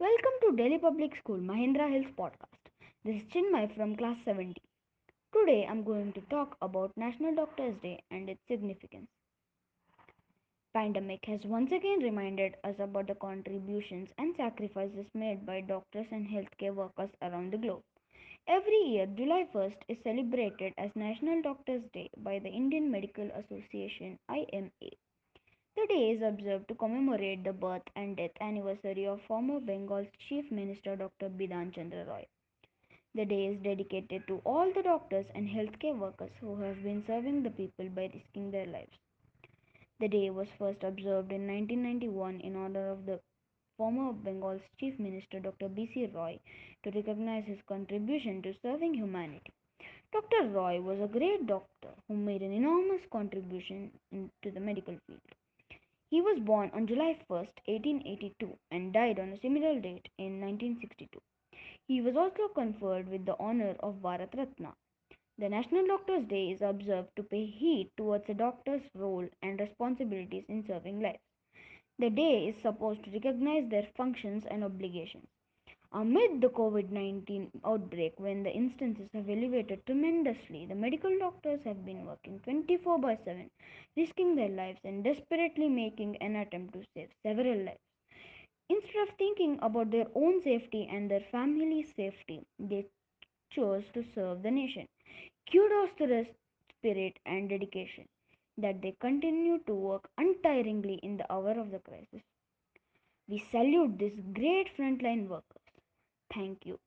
Welcome to Delhi Public School Mahendra Hills podcast. This is Chinmay from class 7D. Today I'm going to talk about National Doctors Day and its significance. Pandemic has once again reminded us about the contributions and sacrifices made by doctors and healthcare workers around the globe. Every year, July 1st is celebrated as National Doctors Day by the Indian Medical Association IMA. The day is observed to commemorate the birth and death anniversary of former Bengal's Chief Minister Dr. Bidhan Chandra Roy. The day is dedicated to all the doctors and healthcare workers who have been serving the people by risking their lives. The day was first observed in 1991 in honor of the former Bengal's Chief Minister Dr. B.C. Roy to recognize his contribution to serving humanity. Dr. Roy was a great doctor who made an enormous contribution to the medical field. He was born on July 1, 1882 and died on a similar date in 1962. He was also conferred with the honor of Bharat Ratna. The National Doctors' Day is observed to pay heed towards a doctor's role and responsibilities in serving lives. The day is supposed to recognize their functions and obligations. Amid the COVID 19 outbreak, when the instances have elevated tremendously, the medical doctors have been working 24 by 7, risking their lives and desperately making an attempt to save several lives. Instead of thinking about their own safety and their family's safety, they chose to serve the nation. Kudos to their spirit and dedication that they continue to work untiringly in the hour of the crisis. We salute this great frontline workers. Thank you.